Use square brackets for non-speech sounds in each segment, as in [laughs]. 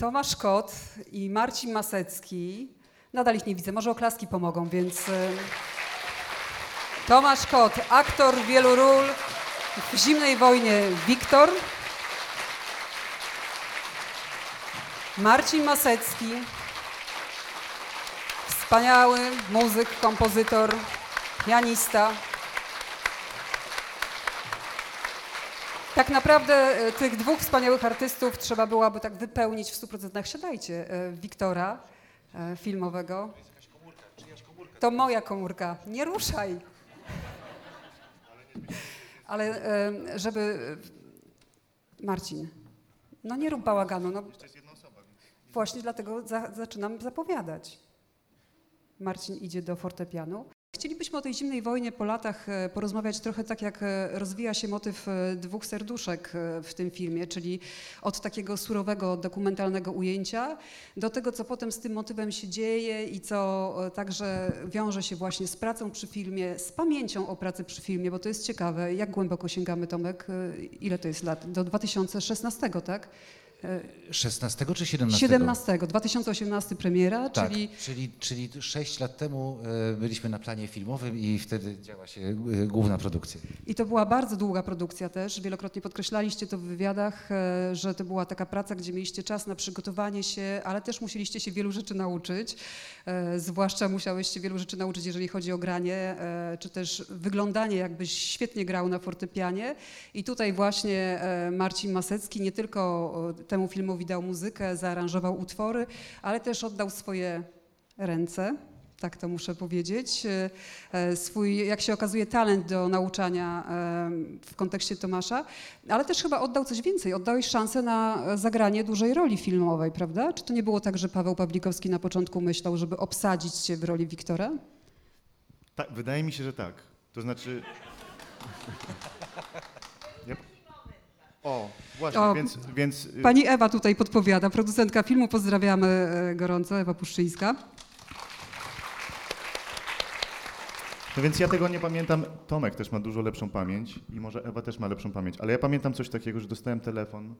Tomasz Kot i Marcin Masecki. Nadal ich nie widzę, może oklaski pomogą, więc. y, Tomasz Kot, aktor wielu ról. W zimnej wojnie Wiktor. Marcin Masecki. Wspaniały muzyk, kompozytor, pianista. Tak naprawdę e, tych dwóch wspaniałych artystów trzeba byłoby tak wypełnić w 100%. Siadajcie, e, Wiktora e, filmowego. To moja komórka. Nie ruszaj. Ale żeby... Marcin, no nie rób bałaganu. No. Właśnie dlatego za, zaczynam zapowiadać. Marcin idzie do fortepianu. Chcielibyśmy o tej zimnej wojnie po latach e, porozmawiać trochę tak, jak e, rozwija się motyw e, dwóch serduszek w tym filmie, czyli od takiego surowego, dokumentalnego ujęcia do tego, co potem z tym motywem się dzieje i co także wiąże się właśnie z pracą przy filmie, z pamięcią o pracy przy filmie, bo to jest ciekawe. Jak głęboko sięgamy, Tomek? Ile to jest lat? Do 2016, tak? E, 16 czy 17? 17, 2018 premiera, Tak, czyli czyli, czyli 6 lat temu e, byliśmy na planie filmowym i wtedy działa się e, główna produkcja. I to była bardzo długa produkcja też. Wielokrotnie podkreślaliście to w wywiadach, e, że to była taka praca, gdzie mieliście czas na przygotowanie się, ale też musieliście się wielu rzeczy nauczyć. Zwłaszcza musiałeś wielu rzeczy nauczyć, jeżeli chodzi o granie, czy też wyglądanie, jakbyś świetnie grał na fortepianie. I tutaj właśnie Marcin Masecki nie tylko temu filmowi dał muzykę, zaaranżował utwory, ale też oddał swoje ręce. Tak to muszę powiedzieć. E, Swój, jak się okazuje, talent do nauczania e, w kontekście Tomasza, ale też chyba oddał coś więcej. Oddałeś szansę na zagranie dużej roli filmowej, prawda? Czy to nie było tak, że Paweł Pawlikowski na początku myślał, żeby obsadzić cię w roli Wiktora? Tak, wydaje mi się, że tak. To znaczy. [laughs] O, właśnie, O, więc. więc y, Pani Ewa tutaj podpowiada, producentka filmu. Pozdrawiamy e, gorąco, Ewa Puszczyńska. No więc ja tego nie pamiętam. Tomek też ma dużo lepszą pamięć i może Ewa też ma lepszą pamięć, ale ja pamiętam coś takiego, że dostałem telefon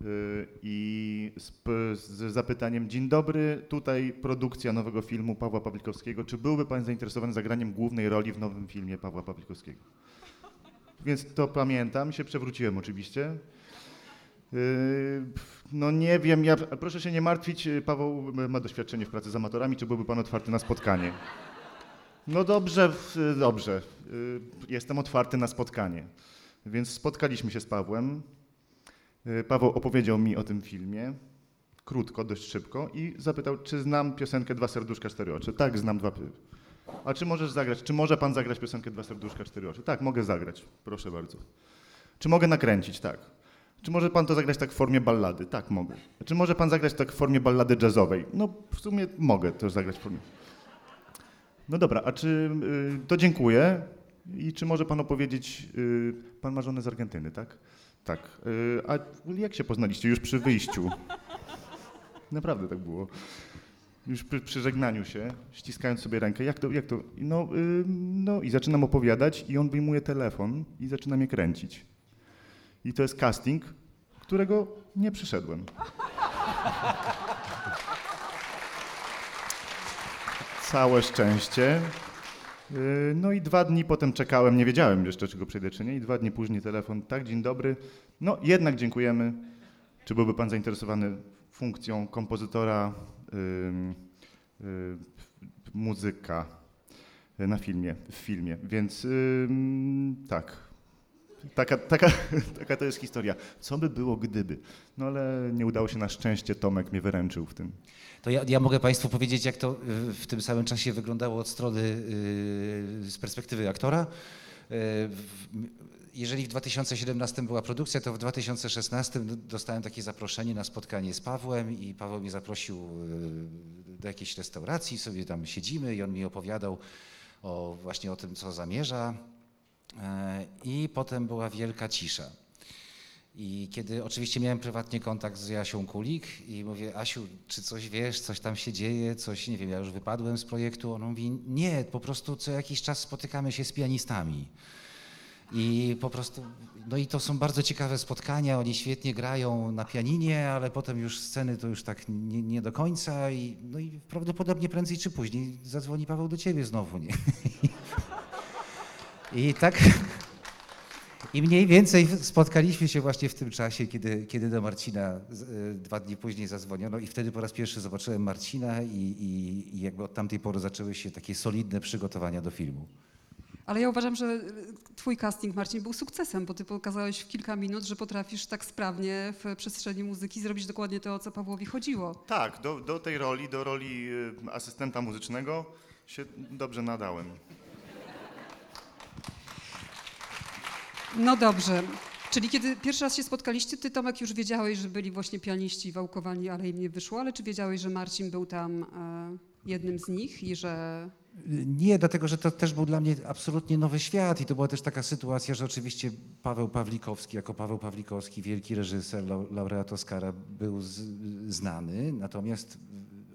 yy, i z, z zapytaniem: Dzień dobry, tutaj produkcja nowego filmu Pawła Pawlikowskiego. Czy byłby pan zainteresowany zagraniem głównej roli w nowym filmie Pawła Pawlikowskiego? Więc to pamiętam, się przewróciłem oczywiście. Yy, No nie wiem, ja, proszę się nie martwić, yy, Paweł ma doświadczenie w pracy z amatorami, czy byłby pan otwarty na spotkanie? No dobrze, dobrze. Jestem otwarty na spotkanie. Więc spotkaliśmy się z Pawłem. Paweł opowiedział mi o tym filmie, krótko, dość szybko i zapytał, czy znam piosenkę Dwa serduszka, cztery oczy. Tak, znam dwa... A czy możesz zagrać, czy może pan zagrać piosenkę Dwa serduszka, cztery oczy? Tak, mogę zagrać, proszę bardzo. Czy mogę nakręcić? Tak. Czy może pan to zagrać tak w formie ballady? Tak, mogę. Czy może pan zagrać tak w formie ballady jazzowej? No w sumie mogę to zagrać w formie... No dobra, a czy y, to dziękuję. I czy może pan opowiedzieć, y, pan ma żonę z Argentyny, tak? Tak. Y, a jak się poznaliście już przy wyjściu? Naprawdę tak było. Już przy, przy żegnaniu się, ściskając sobie rękę, jak to, jak to? No, y, no i zaczynam opowiadać i on wyjmuje telefon i zaczyna mnie kręcić. I to jest casting, którego nie przyszedłem. Całe szczęście. Yy, No i dwa dni potem czekałem, nie wiedziałem jeszcze, czy go przejdę, czy nie. I dwa dni później telefon, tak, dzień dobry. No jednak dziękujemy. Czy byłby pan zainteresowany funkcją kompozytora y, muzyka na filmie, w filmie. Więc tak. Taka, taka, [laughs] taka to jest historia. Co by było gdyby? No ale nie udało się na szczęście, Tomek mnie wyręczył w tym. To ja, ja mogę Państwu powiedzieć, jak to y, w tym samym czasie wyglądało od strony y, z perspektywy aktora. Jeżeli w 2017 była produkcja, to w 2016 dostałem takie zaproszenie na spotkanie z Pawłem i Paweł mnie zaprosił y, do jakiejś restauracji, sobie tam siedzimy i on mi opowiadał o, właśnie o tym, co zamierza. E, I potem była wielka cisza. I kiedy oczywiście miałem prywatnie kontakt z Jasią Kulik i mówię, Asiu, czy coś wiesz, coś tam się dzieje, coś, nie wiem, ja już wypadłem z projektu. On mówi, nie, po prostu co jakiś czas spotykamy się z pianistami. I po prostu, no i to są bardzo ciekawe spotkania, oni świetnie grają na pianinie, ale potem już sceny to już tak nie, nie do końca i, no i prawdopodobnie prędzej czy później zadzwoni Paweł do ciebie znowu, nie? [laughs] I tak, i mniej więcej spotkaliśmy się właśnie w tym czasie, kiedy, kiedy do Marcina y, dwa dni później zadzwoniono i wtedy po raz pierwszy zobaczyłem Marcina i, i, i jakby od tamtej pory zaczęły się takie solidne przygotowania do filmu. Ale ja uważam, że twój casting, Marcin, był sukcesem, bo ty pokazałeś w kilka minut, że potrafisz tak sprawnie w przestrzeni muzyki zrobić dokładnie to, o co Pawłowi chodziło. Tak, do, do tej roli, do roli y, asystenta muzycznego się dobrze nadałem. No dobrze. Czyli kiedy pierwszy raz się spotkaliście, ty Tomek już wiedziałeś, że byli właśnie pianiści wałkowani, ale im nie wyszło, ale czy wiedziałeś, że Marcin był tam e, jednym z nich i że... Nie, dlatego że to też był dla mnie absolutnie nowy świat i to była też taka sytuacja, że oczywiście Paweł Pawlikowski, jako Paweł Pawlikowski, wielki reżyser, laureat Oscara, był z, znany, natomiast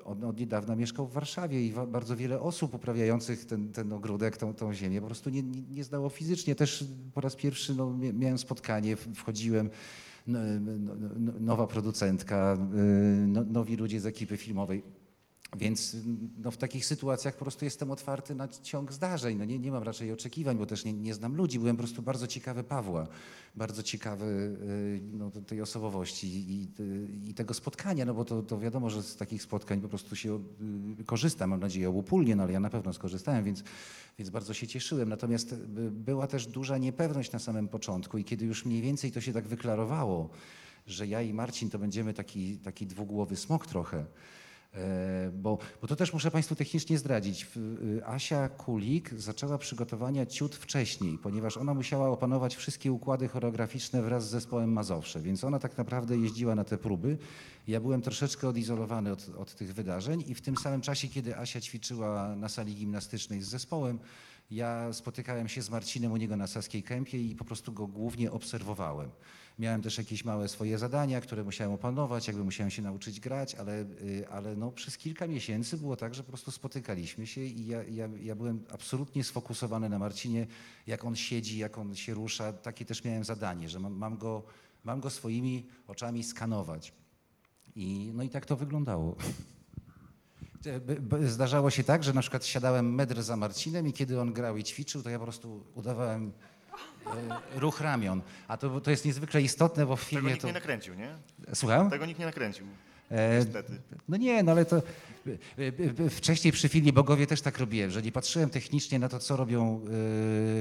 on od niedawna mieszkał w Warszawie i bardzo wiele osób uprawiających ten, ten ogródek, tą, tą ziemię po prostu nie, nie, nie znało fizycznie. Też po raz pierwszy no, miałem spotkanie, wchodziłem, no, no, no, nowa producentka, y, nowi ludzie z ekipy filmowej. Więc no, w takich sytuacjach po prostu jestem otwarty na ciąg zdarzeń. No, nie, nie mam raczej oczekiwań, bo też nie, nie znam ludzi. Byłem po prostu bardzo ciekawy Pawła, bardzo ciekawy y, no, tej osobowości i, i, tego spotkania, no bo to, to, wiadomo, że z takich spotkań po prostu się y, korzysta. Mam nadzieję obopólnie, no ale ja na pewno skorzystałem, więc, więc bardzo się cieszyłem. Natomiast y, była też duża niepewność na samym początku i kiedy już mniej więcej to się tak wyklarowało, że ja i Marcin to będziemy taki, taki dwugłowy smok trochę, bo, bo to też muszę Państwu technicznie zdradzić. Y, Asia Kulik zaczęła przygotowania ciut wcześniej, ponieważ ona musiała opanować wszystkie układy choreograficzne wraz z zespołem Mazowsze, więc ona tak naprawdę jeździła na te próby. Ja byłem troszeczkę odizolowany od, od tych wydarzeń i w tym samym czasie, kiedy Asia ćwiczyła na sali gimnastycznej z zespołem, ja spotykałem się z Marcinem u niego na Saskiej Kępie i po prostu go głównie obserwowałem. Miałem też jakieś małe swoje zadania, które musiałem opanować, jakby musiałem się nauczyć grać, ale, y, ale no, przez kilka miesięcy było tak, że po prostu spotykaliśmy się i ja, ja, ja byłem absolutnie sfokusowany na Marcinie, jak on siedzi, jak on się rusza. Takie też miałem zadanie, że mam, mam, go, mam go swoimi oczami skanować. I, no i tak to wyglądało. [laughs] Zdarzało się tak, że na przykład siadałem metr za Marcinem i kiedy on grał i ćwiczył, to ja po prostu udawałem ruch ramion. A to, to jest niezwykle istotne, bo w filmie Tego nikt to... nie nakręcił, nie? Słucham? Tego nikt nie nakręcił. E, Niestety. No nie, no ale to e, wcześniej przy filmie Bogowie też tak robiłem, że nie patrzyłem technicznie na to, co robią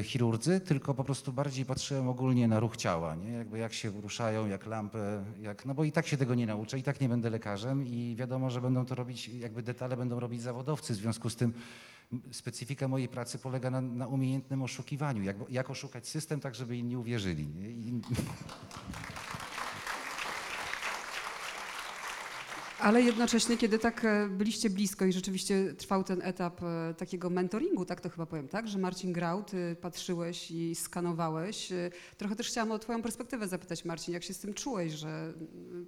chirurdzy, tylko po prostu bardziej patrzyłem ogólnie na ruch ciała, nie? Jakby jak się ruszają, jak lampę, jak, no bo i tak się tego nie nauczę, i tak nie będę lekarzem i wiadomo, że będą to robić, jakby detale będą robić zawodowcy, w związku z tym specyfika mojej pracy polega na, na umiejętnym oszukiwaniu. Jak, jak, oszukać system tak, żeby inni uwierzyli. I... Ale jednocześnie, kiedy tak e, byliście blisko i rzeczywiście trwał ten etap e, takiego mentoringu, tak to chyba powiem, tak? Że Marcin grał, ty patrzyłeś i skanowałeś. E, trochę też chciałam o twoją perspektywę zapytać, Marcin, jak się z tym czułeś, że,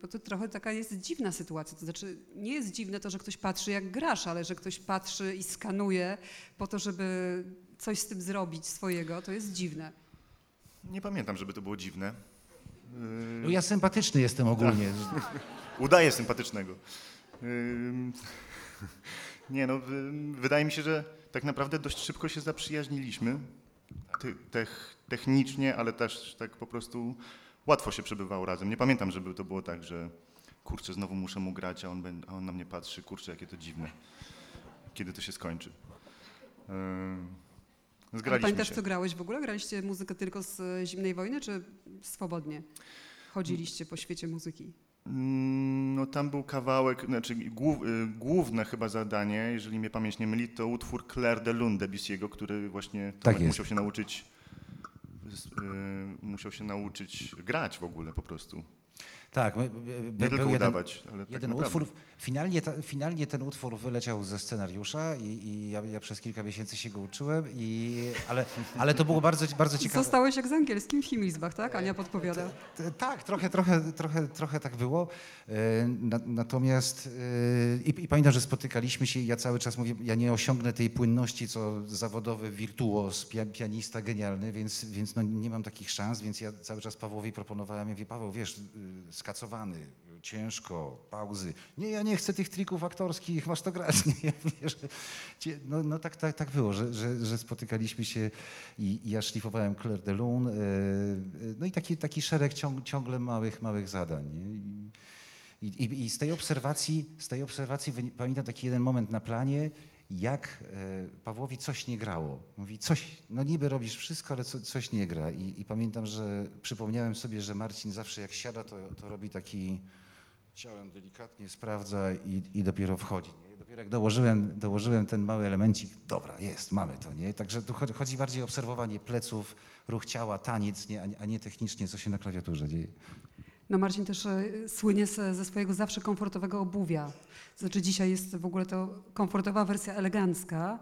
bo to trochę taka jest dziwna sytuacja. To znaczy, nie jest dziwne to, że ktoś patrzy jak grasz, ale że ktoś patrzy i skanuje po to, żeby coś z tym zrobić swojego, to jest dziwne. Nie pamiętam, żeby to było dziwne. No ja sympatyczny jestem ogólnie. Tak. [laughs] [laughs] Udaję sympatycznego. [laughs] Nie no, wydaje mi się, że tak naprawdę dość szybko się zaprzyjaźniliśmy. technicznie, ale też tak po prostu łatwo się przebywało razem. Nie pamiętam, żeby to było tak, że kurczę, znowu muszę mu grać, a on, a on na mnie patrzy, kurczę, jakie to dziwne. Kiedy to się skończy. Zgraliśmy pamiętasz, się. co grałeś w ogóle? Graliście muzykę tylko z Zimnej Wojny, czy swobodnie chodziliście po świecie muzyki? Mm, no tam był kawałek, znaczy głów, y, główne chyba zadanie, jeżeli mnie pamięć nie myli, to utwór Claire de Lune Debussy'ego, który właśnie tak musiał się nauczyć y, musiał się nauczyć grać w ogóle po prostu. Tak, my- by- Nie był tylko jeden, udawać, ale tak jeden naprawdę. utwór. Finalnie, ta, finalnie ten utwór wyleciał ze scenariusza i, i ja, ja przez kilka miesięcy się go uczyłem, i, ale, ale to było bardzo, bardzo ciekawe. Zostałeś jak z angielskim w Himilzbach, tak? Ania podpowiada. T- Tak, trochę, trochę, trochę, trochę tak było. E, Na, natomiast e, i, i pamiętam, że spotykaliśmy się i ja cały czas mówię, ja nie osiągnę tej płynności, co zawodowy wirtuos, pia, pianista genialny, więc, więc no nie mam takich szans, więc ja cały czas Pawłowi proponowałem, ja mówię, Paweł, wiesz, skacowany, ciężko, pauzy. Nie, ja nie chcę tych trików aktorskich, masz to grać. [laughs] Nie, cie- no, no tak, tak, tak było, że, że, że spotykaliśmy się i, i ja szlifowałem Claire de Lune, e, e, no i taki, taki szereg ciąg, ciągle małych, małych zadań. Nie? I, i, I z tej obserwacji, z tej obserwacji pamiętam taki jeden moment na planie, jak e, Pawłowi coś nie grało. Mówi, coś, no niby robisz wszystko, ale co, coś nie gra. I, I pamiętam, że przypomniałem sobie, że Marcin zawsze jak siada, to, to robi taki ciałem delikatnie sprawdza i, i dopiero wchodzi. Nie? Dopiero jak dołożyłem, dołożyłem ten mały elemencik, dobra, jest, mamy to. Nie? Także tu chodzi, bardziej o obserwowanie pleców, ruch ciała, taniec, nie? A, a nie technicznie, co się na klawiaturze dzieje. No Marcin też e, słynie ze, swojego zawsze komfortowego obuwia. Znaczy dzisiaj jest w ogóle to komfortowa wersja elegancka.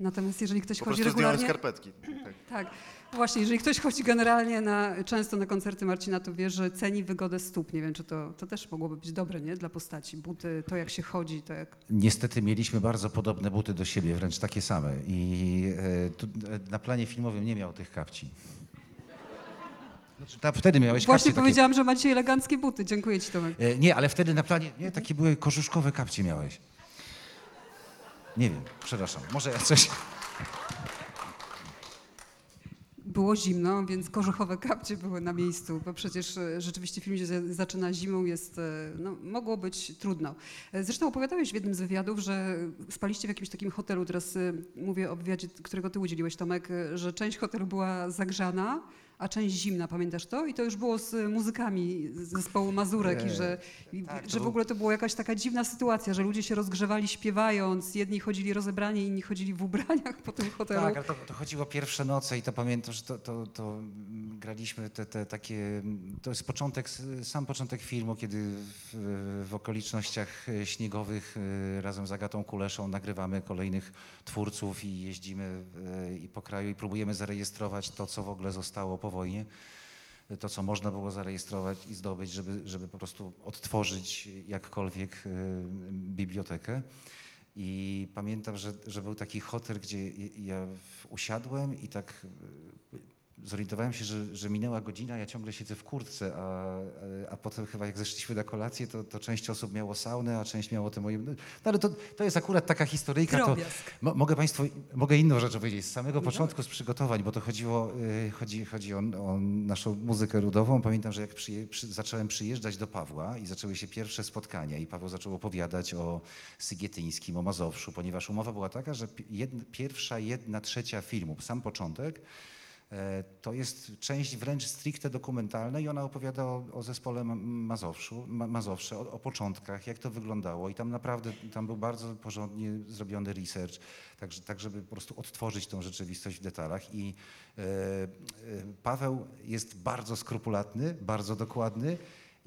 Natomiast jeżeli ktoś Po chodzi regularnie... skarpetki. [clears throat] Tak. Tak, właśnie, jeżeli ktoś chodzi generalnie na, często na koncerty Marcina, to wie, że ceni wygodę stóp. Nie wiem, czy to, to też mogłoby być dobre, nie? Dla postaci. Buty, to jak się chodzi, to jak... Niestety mieliśmy bardzo podobne buty do siebie, wręcz takie same. I e, tu, e, na planie filmowym nie miał tych kapci. Znaczy, ta, wtedy miałeś Właśnie kapcie powiedziałam, że macie eleganckie buty. Dziękuję ci, Tomek. E, nie, ale wtedy na planie, nie, takie były korzuszkowe kapcie miałeś. Nie wiem, przepraszam, może ja coś... Było zimno, więc kożuchowe kapcie były na miejscu, bo przecież e, rzeczywiście film się za- zaczyna zimą, jest, e, no, mogło być trudno. E, Zresztą opowiadałeś w jednym z wywiadów, że spaliście w jakimś takim hotelu, teraz mówię o wywiadzie, którego ty udzieliłeś, Tomek, że część hotelu była zagrzana, a część zimna, pamiętasz to? I to już było z muzykami z zespołu Mazurek i że, Tak, że w ogóle to była jakaś taka dziwna sytuacja, że ludzie się rozgrzewali śpiewając, jedni chodzili rozebrani, inni chodzili w ubraniach po tym hotelu. Tak, ale to, to chodziło pierwsze noce i to pamiętam, że to, to, to graliśmy te, te takie, to jest początek, sam początek filmu, kiedy w, w okolicznościach śniegowych e, razem z Agatą Kuleszą nagrywamy kolejnych twórców i jeździmy e, i po kraju i próbujemy zarejestrować to, co w ogóle zostało po wojnie. To, co można było zarejestrować i zdobyć, żeby, żeby po prostu odtworzyć jakkolwiek e, bibliotekę. I pamiętam, że, że był taki hotel, gdzie ja usiadłem i tak e, zorientowałem się, że, że minęła godzina, ja ciągle siedzę w kurtce, a, a potem chyba jak zeszliśmy na kolację, to, to część osób miało saunę, a część miało te moje... No ale to, to jest akurat taka historyjka, to, Drobiazg. Mogę Państwu, mogę inną rzecz powiedzieć. Z samego początku, z przygotowań, bo to chodziło, y, chodzi, chodzi o, o naszą muzykę ludową. Pamiętam, że jak przyje, przy, zacząłem przyjeżdżać do Pawła i zaczęły się pierwsze spotkania i Paweł zaczął opowiadać o Sygietyńskim, o Mazowszu, ponieważ umowa była taka, że jedna, pierwsza, jedna trzecia filmu, sam początek, to jest część wręcz stricte dokumentalna i ona opowiada o, o zespole Ma- Mazowszu, Ma, Mazowsze, o, o początkach, jak to wyglądało i tam naprawdę, tam był bardzo porządnie zrobiony research, tak, tak żeby po prostu odtworzyć tą rzeczywistość w detalach i e, e, Paweł jest bardzo skrupulatny, bardzo dokładny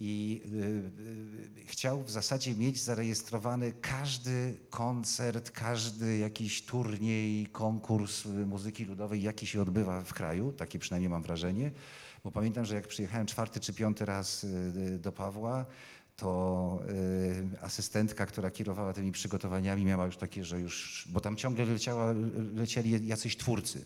i y, y, chciał w zasadzie mieć zarejestrowany każdy koncert, każdy jakiś turniej, konkurs y, muzyki ludowej, jaki się odbywa w kraju, takie przynajmniej mam wrażenie, bo pamiętam, że jak przyjechałem czwarty czy piąty raz do Pawła, to asystentka, która kierowała tymi przygotowaniami, miała już takie, że już, bo tam ciągle leciała, lecieli jacyś twórcy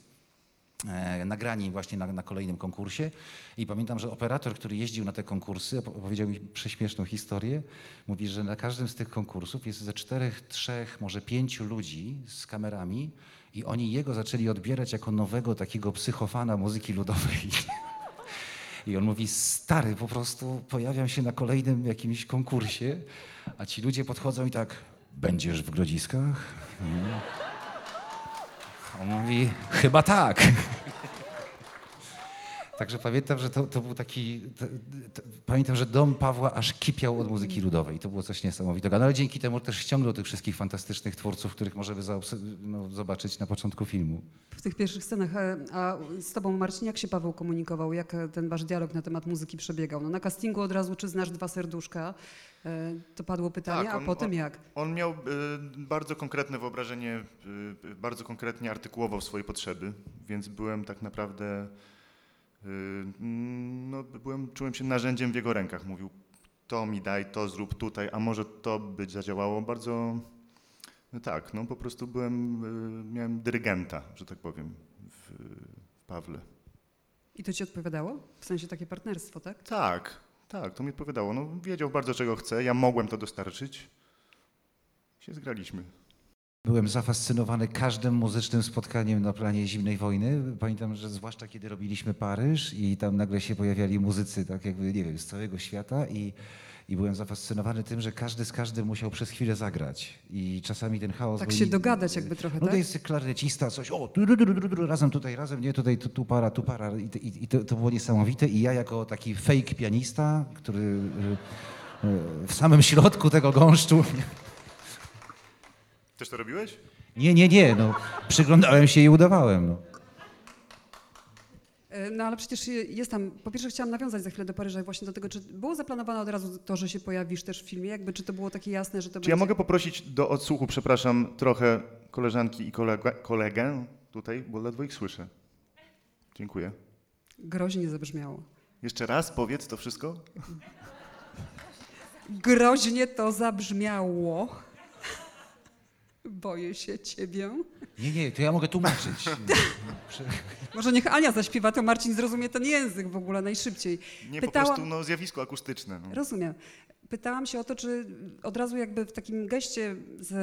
e, nagrani właśnie na, na kolejnym konkursie. I pamiętam, że operator, który jeździł na te konkursy, opo- opowiedział mi prześmieszną historię. Mówi, że na każdym z tych konkursów jest ze czterech, trzech, może pięciu ludzi z kamerami i oni jego zaczęli odbierać jako nowego takiego psychofana muzyki ludowej. [laughs] I on mówi, stary, po prostu pojawiam się na kolejnym jakimś konkursie, a ci ludzie podchodzą i tak, będziesz w Grodziskach? Mm. On mówi, chyba tak. Także pamiętam, że to, to był taki. To, to, pamiętam, że dom Pawła aż kipiał od muzyki ludowej. To było coś niesamowitego. No ale dzięki temu też ściągnął tych wszystkich fantastycznych twórców, których możemy no, zobaczyć na początku filmu. W tych pierwszych scenach. E, a z tobą, Marcin, jak się Paweł komunikował? Jak ten wasz dialog na temat muzyki przebiegał? No, na castingu od razu, czy znasz dwa serduszka? E, to padło pytanie, tak, on, a potem on, jak? On miał y, bardzo konkretne wyobrażenie, y, bardzo konkretnie artykułował swoje potrzeby, więc byłem tak naprawdę no, byłem, czułem się narzędziem w jego rękach. Mówił, to mi daj, to zrób tutaj, a może to być zadziałało. Bardzo, no tak, no po prostu byłem, yy, miałem dyrygenta, że tak powiem, w, w Pawle. I to ci odpowiadało? W sensie takie partnerstwo, tak? Tak, tak, to mi odpowiadało. No, wiedział bardzo, czego chce, ja mogłem to dostarczyć. Się zgraliśmy. Byłem zafascynowany każdym muzycznym spotkaniem na planie zimnej wojny. Pamiętam, że zwłaszcza kiedy robiliśmy Paryż i tam nagle się pojawiali muzycy, tak jakby, nie wiem, z całego świata i, i byłem zafascynowany tym, że każdy z każdym musiał przez chwilę zagrać. I czasami ten chaos... Tak się dogadać jakby trochę, No to jest klarnecista, coś, o, du, du, du, razem tutaj, razem, nie, tutaj, tu, tu para, tu para. I, i, i to, to, było niesamowite. I ja jako taki fake pianista, który y, y, w samym środku tego gąszczu... [laughs] Też to robiłeś? Nie, nie, nie. No, przyglądałem się i udawałem. No. E, no ale przecież jest tam, po pierwsze chciałam nawiązać za chwilę do Paryża właśnie do tego, czy było zaplanowane od razu to, że się pojawisz też w filmie, jakby czy to było takie jasne, że to Czy będzie... ja mogę poprosić do odsłuchu, przepraszam, trochę koleżanki i kolega, kolegę tutaj, bo ledwo ich słyszę. Dziękuję. Groźnie zabrzmiało. Jeszcze raz powiedz to wszystko. Groźnie to zabrzmiało. Boję się ciebie. Nie, nie, to ja mogę tłumaczyć. [laughs] Może niech Ania zaśpiewa, to Marcin zrozumie ten język w ogóle najszybciej. Nie, Pytałam... po prostu no, zjawisko akustyczne. No. Rozumiem. Pytałam się o to, czy od razu jakby w takim geście, z,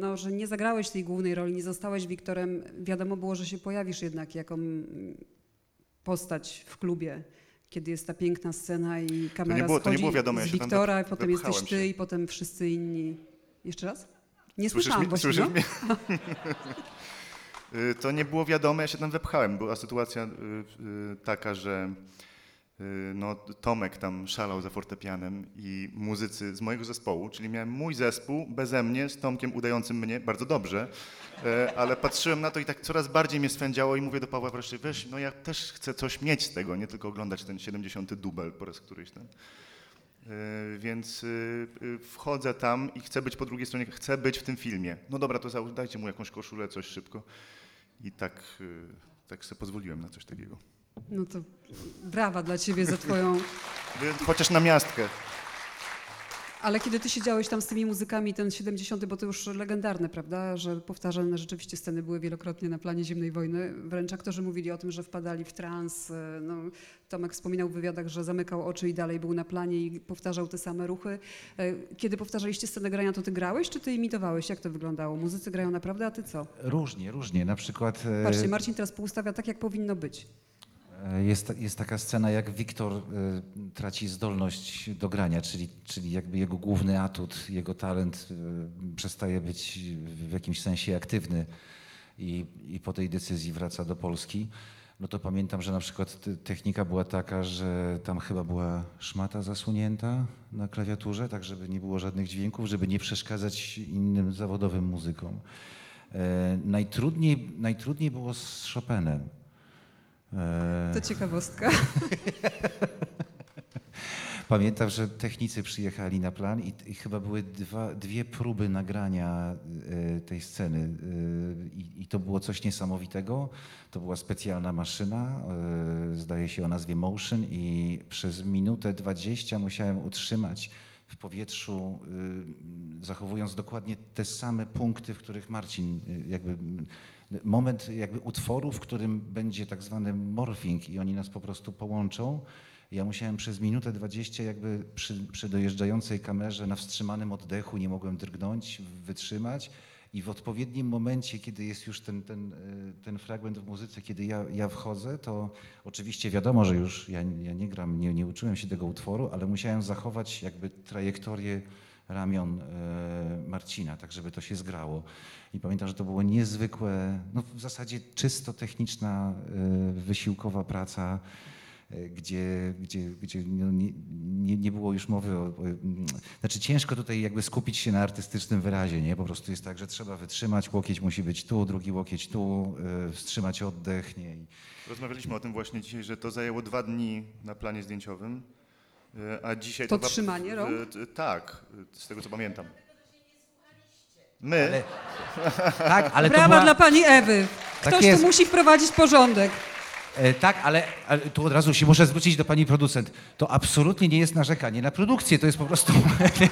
no, że nie zagrałeś tej głównej roli, nie zostałeś Wiktorem, wiadomo było, że się pojawisz jednak jako postać w klubie kiedy jest ta piękna scena i kamera to nie było, to nie było wiadomo, z Wiktora, ja potem jesteś ty się. i potem wszyscy inni. Jeszcze raz? Nie Słyszysz słyszałam mnie? Słyszysz mnie? [laughs] Y, to nie było wiadome, ja się tam wepchałem. Była sytuacja y, y, taka, że no, Tomek tam szalał za fortepianem i muzycy z mojego zespołu, czyli miałem mój zespół beze mnie, z Tomkiem udającym mnie bardzo dobrze, ale patrzyłem na to i tak coraz bardziej mnie swędziało i mówię do Pawła wreszcie, weź, no ja też chcę coś mieć z tego, nie tylko oglądać ten 70 dubel po raz któryś ten. E, więc y, y, wchodzę tam i chcę być po drugiej stronie, chcę być w tym filmie. No dobra, to dajcie mu jakąś koszulę, coś szybko. I tak, y, tak sobie pozwoliłem na coś takiego. No to brawa dla ciebie za twoją... [laughs] Chociaż na miastkę. Ale kiedy ty siedziałeś tam z tymi muzykami, ten 70., bo to już legendarne, prawda, że powtarzalne rzeczywiście sceny były wielokrotnie na planie zimnej wojny. Wręcz aktorzy mówili o tym, że wpadali w trans. E, no, Tomek wspominał w wywiadach, że zamykał oczy i dalej był na planie i powtarzał te same ruchy. E, kiedy powtarzaliście scenę grania, to ty grałeś, czy ty imitowałeś? Jak to wyglądało? Muzycy grają naprawdę, a ty co? Różnie, różnie. Na przykład... E, Patrzcie, Marcin teraz poustawia tak, jak powinno być. E, jest, jest taka scena, jak Wiktor y, traci zdolność do grania, czyli, czyli jakby jego główny atut, jego talent y, przestaje być w jakimś sensie aktywny i, i po tej decyzji wraca do Polski. No to pamiętam, że na przykład technika była taka, że tam chyba była szmata zasunięta na klawiaturze, tak żeby nie było żadnych dźwięków, żeby nie przeszkadzać innym zawodowym muzykom. E, najtrudniej, najtrudniej było z Chopinem E, to ciekawostka. [laughs] Pamiętam, że technicy przyjechali na plan i, i chyba były dwa, dwie próby nagrania y, tej sceny. Y, I, to było coś niesamowitego. To była specjalna maszyna, y, zdaje się o nazwie Motion, i przez minutę dwadzieścia musiałem utrzymać w powietrzu, zachowując dokładnie te same punkty, w których Marcin jakby moment jakby utworu, w którym będzie tak zwany morphing i oni nas po prostu połączą. Ja musiałem przez minutę dwadzieścia jakby przy, przy dojeżdżającej kamerze na wstrzymanym oddechu nie mogłem drgnąć, wytrzymać i w odpowiednim momencie, kiedy jest już ten, ten, e, ten fragment w muzyce, kiedy ja, ja wchodzę, to oczywiście wiadomo, że już ja, ja nie gram, nie, nie uczyłem się tego utworu, ale musiałem zachować jakby trajektorię ramion e, Marcina, tak żeby to się zgrało. I pamiętam, że to było niezwykłe, no w zasadzie czysto techniczna, e, wysiłkowa praca. e, gdzie, gdzie, gdzie no nie, nie, było już mowy o, o... mm, Znaczy ciężko tutaj jakby skupić się na artystycznym wyrazie, nie? Po prostu jest tak, że trzeba wytrzymać, łokieć musi być tu, drugi łokieć tu, wstrzymać oddech, nie? Rozmawialiśmy o tym właśnie dzisiaj, że to zajęło dwa dni na planie zdjęciowym, a dzisiaj... To trzymanie rąk? e, Tak, e, z tego co pamiętam. My, Ale, [laughs] tak, ale to Brawa była, dla pani Ewy. Tak Ktoś jest. tu musi wprowadzić porządek. E, Tak, ale, ale tu od razu się muszę zwrócić do pani producent. To absolutnie nie jest narzekanie na produkcję, to jest po prostu.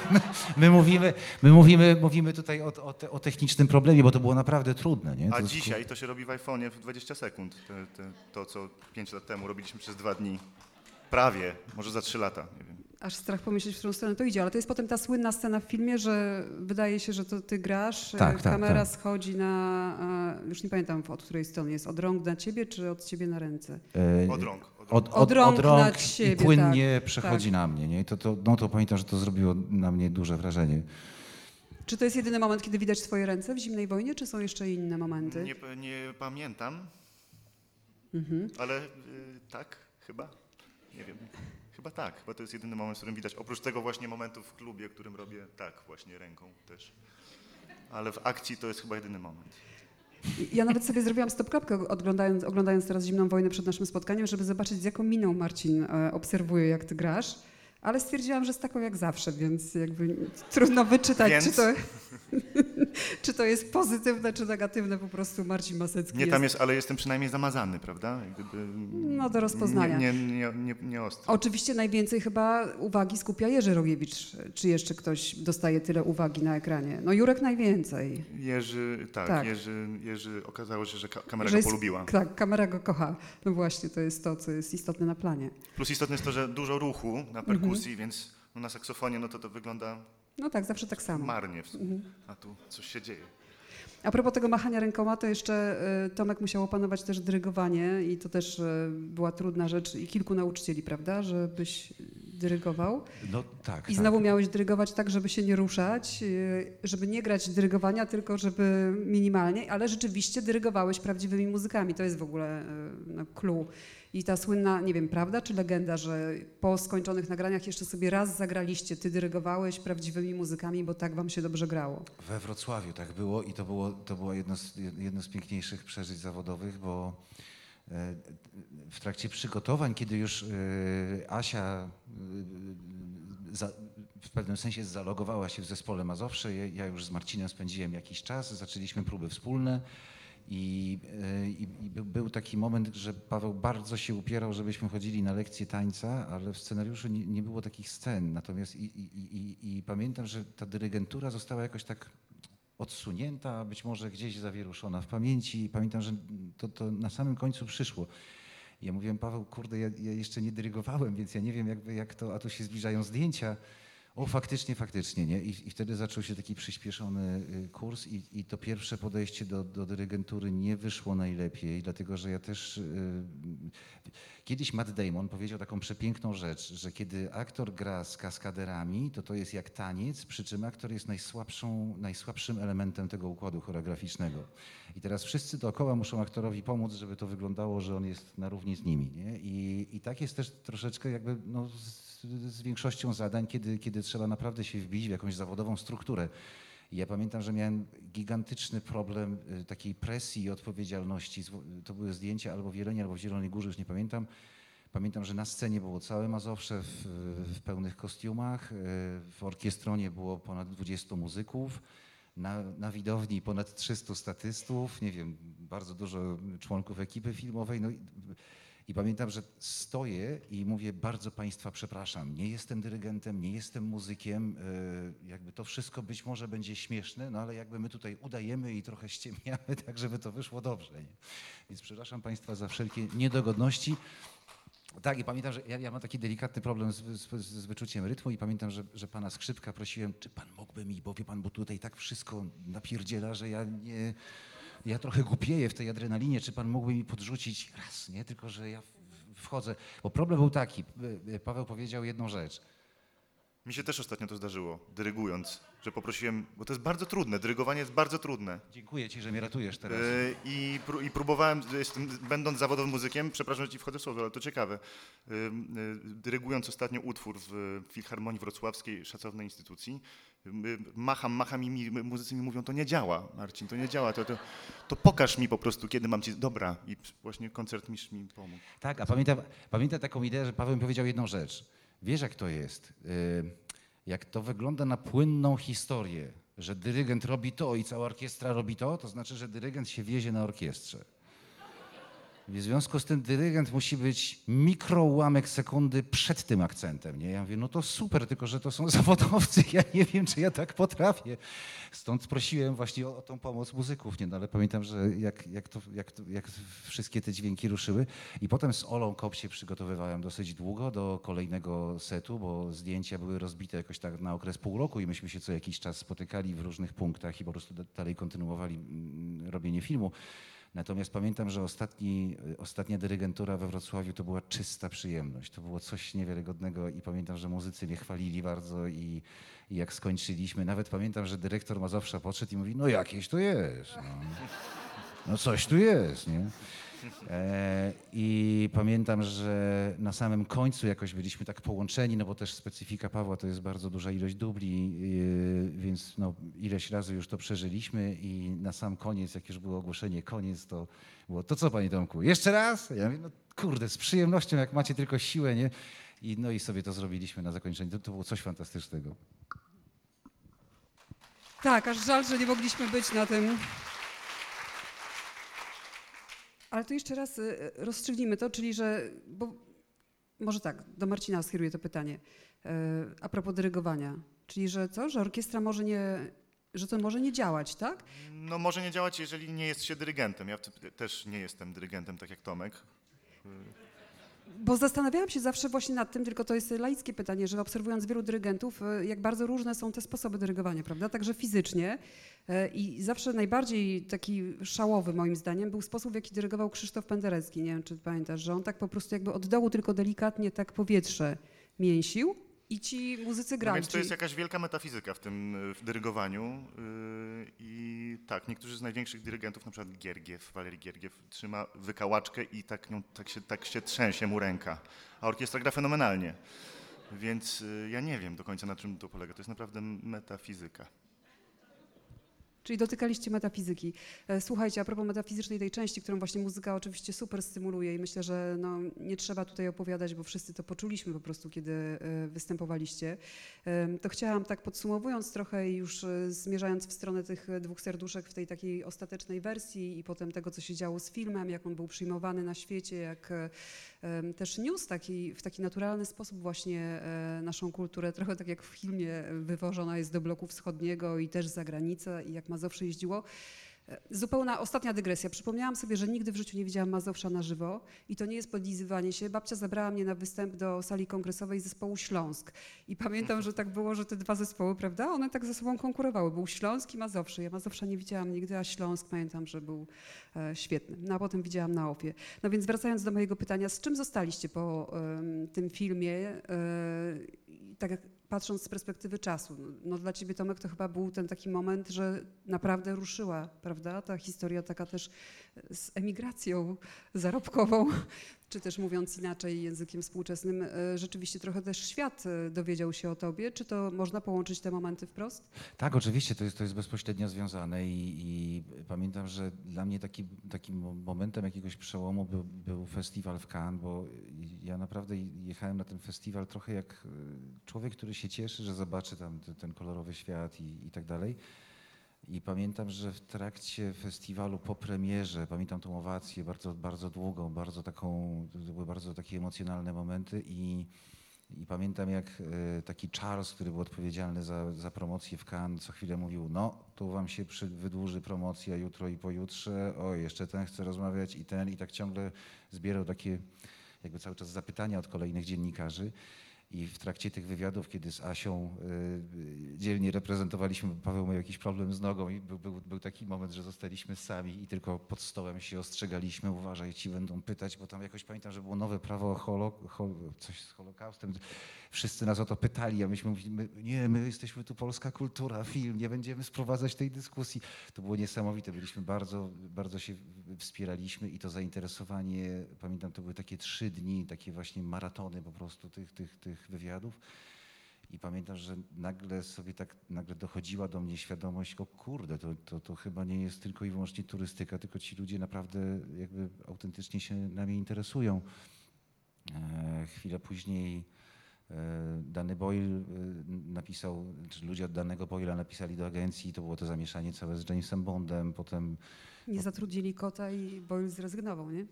[laughs] My mówimy, my mówimy, mówimy tutaj o, o, te- o technicznym problemie, bo to było naprawdę trudne. Nie? a To- dzisiaj to się robi w iPhone'ie w 20 sekund. Te, te, to, co 5 lat temu robiliśmy przez dwa dni. Prawie, może za 3 lata, nie wiem. Aż strach pomyśleć, w którą stronę to idzie, ale to jest potem ta słynna scena w filmie, że wydaje się, że to ty grasz, e, Tak, tak, kamera tak. schodzi na, e, już nie pamiętam od której strony jest, od rąk na ciebie czy od ciebie na ręce? e, Od rąk. Od rąk. Od, Od od, rąk od na rąk siebie, i płynnie tak, przechodzi tak. na mnie. Nie? I To, to, no to pamiętam, że to zrobiło na mnie duże wrażenie. Czy to jest jedyny moment, kiedy widać twoje ręce w zimnej wojnie, czy są jeszcze inne momenty? Nie, nie pamiętam, Mhm. ale y, tak, chyba. Nie wiem. Chyba tak. Chyba to jest jedyny moment, w którym widać. Oprócz tego właśnie momentu w klubie, którym robię tak, właśnie ręką też. Ale w akcji to jest chyba jedyny moment. Ja nawet sobie zrobiłam stopkropkę oglądając, oglądając teraz Zimną Wojnę przed naszym spotkaniem, żeby zobaczyć z jaką miną Marcin e, obserwuje, jak ty grasz. Ale stwierdziłam, że z taką jak zawsze, więc jakby trudno wyczytać, Więc? czy, to, [laughs] czy to jest pozytywne, czy negatywne. Po prostu Marcin Masecki Nie tam jest, ale jestem przynajmniej zamazany, prawda? Gdyby, No, do rozpoznania. Nie, nie, nie, nie. Oczywiście najwięcej chyba uwagi skupia Jerzy Rogiewicz. Czy jeszcze ktoś dostaje tyle uwagi na ekranie? No Jurek najwięcej. Jerzy, tak, Tak. Jerzy, Jerzy okazało się, że ka- kamera Że go jest- polubiła. Tak, kamera go kocha. No właśnie, to jest to, co jest istotne na planie. Plus istotne jest to, że dużo ruchu na perkusji, więc no na saksofonie no to to wygląda No tak, zawsze tak samo. marnie. W A tu coś się dzieje. A propos tego machania rękoma, to jeszcze y, Tomek musiał opanować też dyrygowanie i to też y, była trudna rzecz i kilku nauczycieli, prawda, żebyś dyrygował. No tak. I znowu miałeś dyrygować tak, żeby się nie ruszać, y, żeby nie grać dyrygowania, tylko żeby minimalnie, ale rzeczywiście dyrygowałeś prawdziwymi muzykami. To jest w ogóle no, clue. I ta słynna, nie wiem, prawda czy legenda, że po skończonych nagraniach jeszcze sobie raz zagraliście, ty dyrygowałeś prawdziwymi muzykami, bo tak wam się dobrze grało. We Wrocławiu tak było i to było, to było jedno, z, jedno z piękniejszych przeżyć zawodowych, bo e, w trakcie przygotowań, kiedy już e, Asia e, za, w pewnym sensie zalogowała się w zespole Mazowsze, ja, ja już z Marcinem spędziłem jakiś czas, zaczęliśmy próby wspólne. I, e, i, i był- był taki moment, że Paweł bardzo się upierał, żebyśmy chodzili na lekcje tańca, ale w scenariuszu nie, nie było takich scen. Natomiast i, i, i, i- i pamiętam, że ta dyrygentura została jakoś tak odsunięta, być może gdzieś zawieruszona w pamięci. I pamiętam, że to, to na samym końcu przyszło. I ja mówiłem, Paweł, kurde, ja, ja jeszcze nie dyrygowałem, więc ja nie wiem jakby jak to, a tu się zbliżają zdjęcia. O, faktycznie, faktycznie, nie? I, i wtedy zaczął się taki przyspieszony y, kurs i, i to pierwsze podejście do, do dyrygentury nie wyszło najlepiej, dlatego że ja też... y, Kiedyś Matt Damon powiedział taką przepiękną rzecz, że kiedy aktor gra z kaskaderami, to to jest jak taniec, przy czym aktor jest najsłabszą, najsłabszym elementem tego układu choreograficznego. I teraz wszyscy dookoła muszą aktorowi pomóc, żeby to wyglądało, że on jest na równi z nimi. Nie? I, I tak jest też troszeczkę jakby no, z, z większością zadań, kiedy, kiedy trzeba naprawdę się wbić w jakąś zawodową strukturę. Ja pamiętam, że miałem gigantyczny problem y, takiej presji i odpowiedzialności. To były zdjęcia albo w Jeleni, albo w Zielonej Górze, już nie pamiętam. Pamiętam, że na scenie było całe Mazowsze w, w pełnych kostiumach. y, W orkiestronie było ponad 20 muzyków. Na, na widowni ponad 300 statystów, nie wiem, bardzo dużo członków ekipy filmowej. No i, pamiętam, że stoję i mówię, bardzo Państwa przepraszam, nie jestem dyrygentem, nie jestem muzykiem, y, jakby to wszystko być może będzie śmieszne, no ale jakby my tutaj udajemy i trochę ściemniamy, [laughs] tak żeby to wyszło dobrze. Nie? Więc przepraszam Państwa za wszelkie niedogodności. Tak, i pamiętam, że ja, ja mam taki delikatny problem z, z, z wyczuciem rytmu i pamiętam, że, że pana skrzypka prosiłem, czy pan mógłby mi, bo wie pan, bo tutaj tak wszystko napierdziela, że ja nie, ja trochę głupieję w tej adrenalinie, czy pan mógłby mi podrzucić raz, nie? Tylko, że ja wchodzę, bo problem był taki, Paweł powiedział jedną rzecz, Mi się też ostatnio to zdarzyło, dyrygując, że poprosiłem, bo to jest bardzo trudne, dyrygowanie jest bardzo trudne. Dziękuję ci, że mnie ratujesz teraz. Yy, I, pró- I próbowałem, jestem, będąc zawodowym muzykiem, przepraszam, że ci wchodzę w słowo, ale to ciekawe, yy, yy, dyrygując ostatnio utwór w Filharmonii Wrocławskiej, szacownej instytucji, macham, macham i mi, muzycy mi mówią, to nie działa, Marcin, to nie działa, to, to, to pokaż mi po prostu, kiedy mam ci, dobra, i właśnie koncertmistrz mi pomógł. Tak, a pamiętam, pamiętam taką ideę, że Paweł mi powiedział jedną rzecz. Wiesz, jak to jest? Y, Jak to wygląda na płynną historię, że dyrygent robi to i cała orkiestra robi to, to znaczy, że dyrygent się wiezie na orkiestrze. W związku z tym dyrygent musi być mikroułamek sekundy przed tym akcentem. Nie? Ja mówię, no to super, tylko że to są [laughs] zawodowcy, ja nie wiem, czy ja tak potrafię. Stąd prosiłem właśnie o, o tą pomoc muzyków, nie? No, ale pamiętam, że jak, jak, to, jak, to, jak wszystkie te dźwięki ruszyły i potem z Olą Kop się przygotowywałem dosyć długo do kolejnego setu, bo zdjęcia były rozbite jakoś tak na okres pół roku i myśmy się co jakiś czas spotykali w różnych punktach i po prostu da- dalej kontynuowali mm, robienie filmu. Natomiast pamiętam, że ostatni, ostatnia dyrygentura we Wrocławiu to była czysta przyjemność. To było coś niewiarygodnego i pamiętam, że muzycy mnie chwalili bardzo i, i jak skończyliśmy, nawet pamiętam, że dyrektor Mazowsza podszedł i mówi, no jakieś to jest. No, no coś tu jest, nie? E, I pamiętam, że na samym końcu jakoś byliśmy tak połączeni, no bo też specyfika Pawła to jest bardzo duża ilość dubli, yy, więc no, ileś razy już to przeżyliśmy i na sam koniec, jak już było ogłoszenie koniec, to było to co panie Tomku, jeszcze raz? Ja mówię, no kurde, z przyjemnością, jak macie tylko siłę, nie? I, no i sobie to zrobiliśmy na zakończenie. To, to było coś fantastycznego. Tak, aż żal, że nie mogliśmy być na tym. Ale to jeszcze raz y, rozstrzygnijmy to, czyli że, bo może tak, do Marcina skieruję to pytanie. Y, A propos dyrygowania, czyli że co, że orkiestra może nie, że to może nie działać, tak? No może nie działać, jeżeli nie jest się dyrygentem. Ja też nie jestem dyrygentem, tak jak Tomek. Bo zastanawiałam się zawsze właśnie nad tym, tylko to jest laickie pytanie, że obserwując wielu dyrygentów, y, jak bardzo różne są te sposoby dyrygowania, prawda? Także fizycznie. Y, I zawsze najbardziej taki szałowy moim zdaniem był sposób, w jaki dyrygował Krzysztof Penderecki. Nie wiem, czy pamiętasz, że on tak po prostu jakby od dołu tylko delikatnie tak powietrze mięsił i ci muzycy No grali. więc to jest jakaś wielka metafizyka w tym y, w dyrygowaniu. y, I tak, niektórzy z największych dyrygentów, na przykład Giergiew, Walery Giergiew, trzyma wykałaczkę i tak, nią, tak, się, tak się trzęsie mu ręka. A orkiestra gra fenomenalnie. Więc y, ja nie wiem do końca na czym to polega. To jest naprawdę metafizyka. Czyli dotykaliście metafizyki. E, Słuchajcie, a propos metafizycznej tej części, którą właśnie muzyka oczywiście super stymuluje i myślę, że no, nie trzeba tutaj opowiadać, bo wszyscy to poczuliśmy po prostu, kiedy e, występowaliście. To chciałam tak podsumowując trochę i już e, zmierzając w stronę tych dwóch serduszek w tej takiej ostatecznej wersji i potem tego, co się działo z filmem, jak on był przyjmowany na świecie, jak też niósł taki, w taki naturalny sposób właśnie e, naszą kulturę, trochę tak jak w filmie e, wywożona jest do bloku wschodniego i też za granicę i jak Mazowsze jeździło. E, Zupełna ostatnia dygresja. Przypomniałam sobie, że nigdy w życiu nie widziałam Mazowsza na żywo i to nie jest podlizywanie się. Babcia zabrała mnie na występ do sali kongresowej zespołu Śląsk i pamiętam, że tak było, że te dwa zespoły, prawda, one tak ze sobą konkurowały. Był Śląsk i Mazowszy. Ja Mazowsza nie widziałam nigdy, a Śląsk pamiętam, że był e, świetny. No a potem widziałam na opie. No więc wracając do mojego pytania, z czym zostaliście po em, tym filmie? E, tak jak patrząc z perspektywy czasu, no, dla ciebie Tomek to chyba był ten taki moment, że naprawdę ruszyła, prawda? Ta historia taka też z emigracją zarobkową, czy też mówiąc inaczej językiem współczesnym, e, rzeczywiście trochę też świat e, dowiedział się o tobie. Czy to można połączyć te momenty wprost? Tak, oczywiście, to jest, to jest bezpośrednio związane i, i pamiętam, że dla mnie taki, takim mo- momentem jakiegoś przełomu był, był festiwal w Cannes, bo ja naprawdę jechałem na ten festiwal trochę jak e, człowiek, który się cieszy, że zobaczy tam te- ten kolorowy świat i, i tak dalej. I pamiętam, że w trakcie festiwalu po premierze, pamiętam tą owację bardzo, bardzo długą, bardzo taką, to były bardzo takie emocjonalne momenty i, i pamiętam jak e, taki Charles, który był odpowiedzialny za, za promocję w Cannes, co chwilę mówił, no tu wam się przy, wydłuży promocja jutro i pojutrze, o jeszcze ten chce rozmawiać i ten i tak ciągle zbierał takie jakby cały czas zapytania od kolejnych dziennikarzy. I w trakcie tych wywiadów, kiedy z Asią y, dzielnie reprezentowaliśmy, Paweł miał jakiś problem z nogą i był, był, był, taki moment, że zostaliśmy sami i tylko pod stołem się ostrzegaliśmy, uważaj, ci będą pytać, bo tam jakoś pamiętam, że było nowe prawo o holo, hol, coś z Holokaustem. Wszyscy nas o to pytali, a myśmy mówili, my, nie, my jesteśmy tu polska kultura, film, nie będziemy sprowadzać tej dyskusji. To było niesamowite, byliśmy bardzo, bardzo się wspieraliśmy i to zainteresowanie, pamiętam, to były takie trzy dni, takie właśnie maratony po prostu tych, tych, tych wywiadów. I pamiętam, że nagle sobie tak, nagle dochodziła do mnie świadomość, o kurde, to, to, to chyba nie jest tylko i wyłącznie turystyka, tylko ci ludzie naprawdę jakby autentycznie się nami interesują. E, chwilę później e, Dany Boyle e, napisał, czy ludzie od danego Boyla napisali do agencji, to było to zamieszanie całe z Jamesem Bondem, potem... Nie zatrudnili kota i Boyle zrezygnował, nie?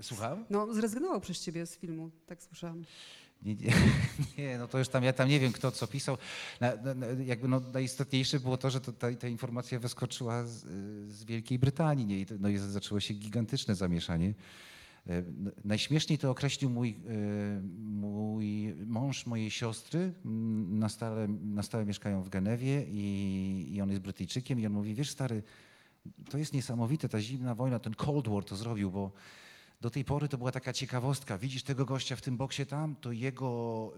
Słucham? No, zrezygnował przez ciebie z filmu, tak słyszałam. Nie, nie, [laughs] nie, no to już tam, ja tam nie wiem kto co pisał. Na, na, jakby no, najistotniejsze było to, że to, ta, ta informacja wyskoczyła z, z Wielkiej Brytanii nie? i no, i zaczęło się gigantyczne zamieszanie. E, najśmieszniej to określił mój, e, mój mąż mojej siostry. Na stałe, na stałe mieszkają w Genewie i, i on jest Brytyjczykiem i on mówi, wiesz stary, to jest niesamowite, ta zimna wojna, ten Cold War to zrobił, bo do tej pory to była taka ciekawostka. Widzisz tego gościa w tym boksie tam, to jego,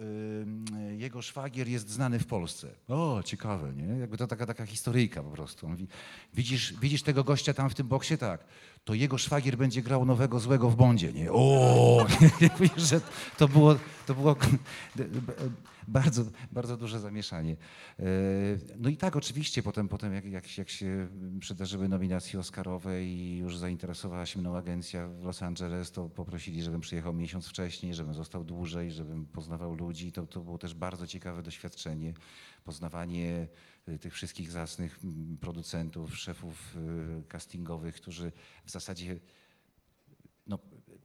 jego szwagier jest znany w Polsce. O, ciekawe, nie? Jakby to taka, taka historyjka po prostu. Mówi, widzisz, widzisz tego gościa tam w tym boksie? Tak. To jego szwagier będzie grał nowego złego w Bondzie, nie? O, [laughs] że to było, to było [laughs] bardzo, bardzo duże zamieszanie. E, no i tak oczywiście potem, potem jak, jak, jak się przydarzyły nominacje Oscarowe i już zainteresowała się mną agencja w Los Angeles, to poprosili, żebym przyjechał miesiąc wcześniej, żebym został dłużej, żebym poznawał ludzi. To, to było też bardzo ciekawe doświadczenie, poznawanie e, tych wszystkich zacnych producentów, szefów e, castingowych, którzy w zasadzie no,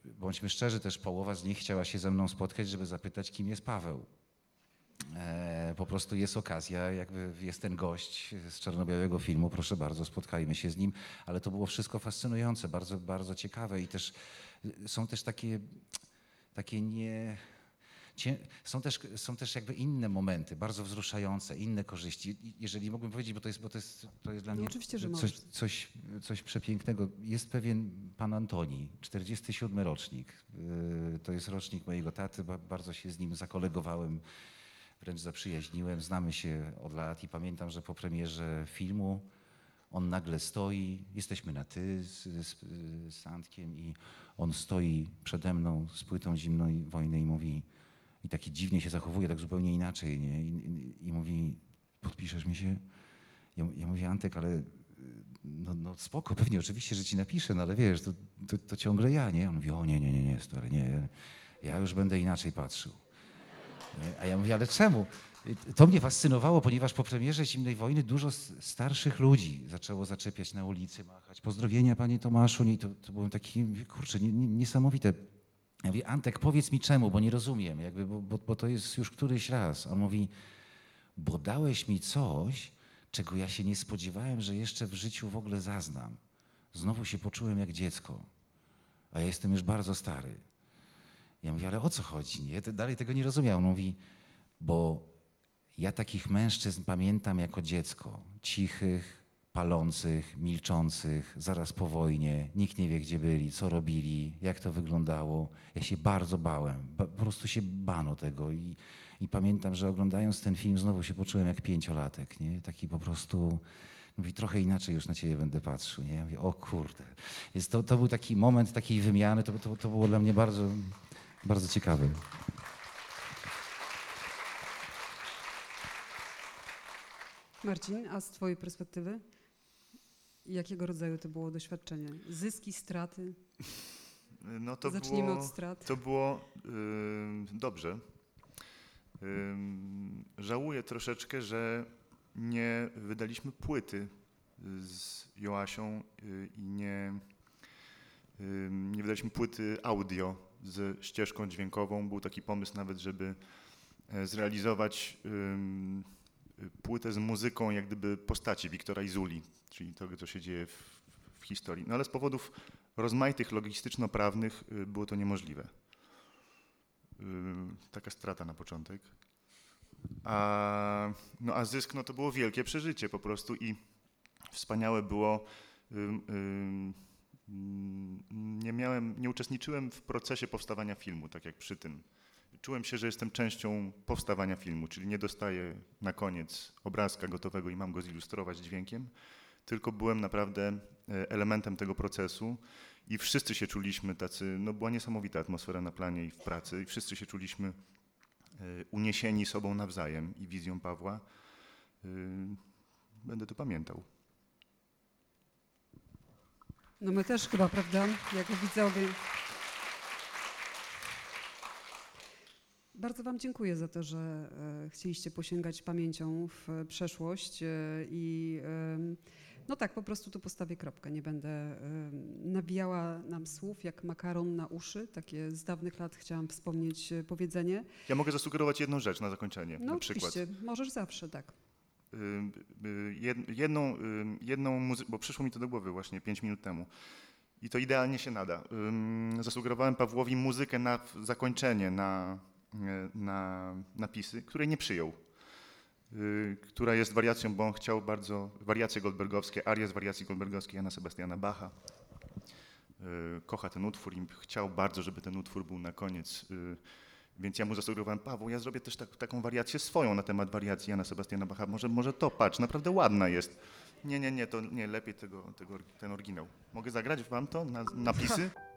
bądźmy szczerzy, też połowa z nich chciała się ze mną spotkać, żeby zapytać, kim jest Paweł. E, po prostu jest okazja, jakby jest ten gość z czarno-białego filmu, proszę bardzo, spotkajmy się z nim, ale to było wszystko fascynujące, bardzo, bardzo ciekawe i też są też takie, takie nie... Są też, są też jakby inne momenty, bardzo wzruszające, inne korzyści. Jeżeli mógłbym powiedzieć, bo to jest, bo to jest, to jest dla no mnie coś, coś, coś przepięknego. Jest pewien pan Antoni, 47 rocznik. Y, to jest rocznik mojego taty, bardzo się z nim zakolegowałem wręcz zaprzyjaźniłem, znamy się od lat i pamiętam, że po premierze filmu on nagle stoi, jesteśmy na ty z, z, z Antkiem i on stoi przede mną z płytą zimnej wojny i mówi, i taki dziwnie się zachowuje, tak zupełnie inaczej, nie? I, i, i mówi, podpiszesz mi się? Ja, ja mówię, Antek, ale no, no spoko, pewnie, oczywiście, że ci napiszę, no ale wiesz, to, to, to ciągle ja, nie? On mówi, o nie, nie, nie, nie, stary, nie, ja już będę inaczej patrzył. A ja mówię, ale czemu? To mnie fascynowało, ponieważ po premierze Zimnej Wojny dużo starszych ludzi zaczęło zaczepiać na ulicy, machać. Pozdrowienia panie Tomaszu. I to, to było takie, kurczę, niesamowite. Ja mówię, Antek, powiedz mi czemu, bo nie rozumiem, jakby, bo, bo, bo to jest już któryś raz. On mówi, bo dałeś mi coś, czego ja się nie spodziewałem, że jeszcze w życiu w ogóle zaznam. Znowu się poczułem jak dziecko, a ja jestem już bardzo stary. Ja mówię, ale o co chodzi? Nie? Dalej tego nie rozumiał. On mówi, bo ja takich mężczyzn pamiętam jako dziecko. Cichych, palących, milczących, zaraz po wojnie. Nikt nie wie, gdzie byli, co robili, jak to wyglądało. Ja się bardzo bałem. po prostu się bano tego. I, I pamiętam, że oglądając ten film znowu się poczułem jak pięciolatek. Nie? Taki po prostu... Mówi, trochę inaczej już na ciebie będę patrzył. Nie? Ja mówię, o kurde. Więc to, to był taki moment takiej wymiany, to, to, to było dla mnie bardzo, bardzo ciekawy. Marcin, a z Twojej perspektywy, jakiego rodzaju to było doświadczenie? Zyski, straty? No to Zacznijmy było, od strat. To było yy, dobrze. Yy, żałuję troszeczkę, że nie wydaliśmy płyty z Joasią yy, i nie, nie wydaliśmy płyty audio z ścieżką dźwiękową. Był taki pomysł nawet, żeby e, zrealizować płytę z muzyką jak gdyby postaci Wiktora Izuli, czyli tego, co się dzieje w, w historii. No ale z powodów rozmaitych logistyczno-prawnych y, było to niemożliwe. taka strata na początek. A, no a zysk no to było wielkie przeżycie po prostu i wspaniałe było. ym, mm, nie miałem, nie uczestniczyłem w procesie powstawania filmu, tak jak przy tym. Czułem się, że jestem częścią powstawania filmu, czyli nie dostaję na koniec obrazka gotowego i mam go zilustrować dźwiękiem, tylko byłem naprawdę e, elementem tego procesu i wszyscy się czuliśmy tacy, no była niesamowita atmosfera na planie i w pracy i wszyscy się czuliśmy e, uniesieni sobą nawzajem i wizją Pawła. E, Będę to pamiętał. No my też chyba, prawda, jako widzowie. Bardzo Wam dziękuję za to, że e, chcieliście posięgać pamięcią w e, przeszłość e, i no tak, po prostu tu postawię kropkę. Nie będę em, nawijała nam słów jak makaron na uszy. Takie z dawnych lat chciałam wspomnieć powiedzenie. Ja mogę zasugerować jedną rzecz na zakończenie, No na przykład. oczywiście, możesz zawsze, tak. Y, y, jed- jedną, y, jedną muzykę, bo przyszło mi to do głowy właśnie 5 minut temu. I to idealnie się nada. Zasugerowałem Pawłowi muzykę na zakończenie, na, na napisy, której nie przyjął. Która jest wariacją, bo on chciał bardzo, wariacje goldbergowskie, aria z wariacji goldbergowskiej Jana Sebastiana Bacha. Kocha ten utwór i chciał bardzo, żeby ten utwór był na koniec. Więc ja mu zasugerowałem, Paweł, ja zrobię też tak, taką wariację swoją na temat wariacji Jana Sebastiana Bacha. Może, może to, patrz, naprawdę ładna jest. Nie, nie, nie, to nie, lepiej tego, tego, ten oryginał. Mogę zagrać wam to na napisy? [laughs]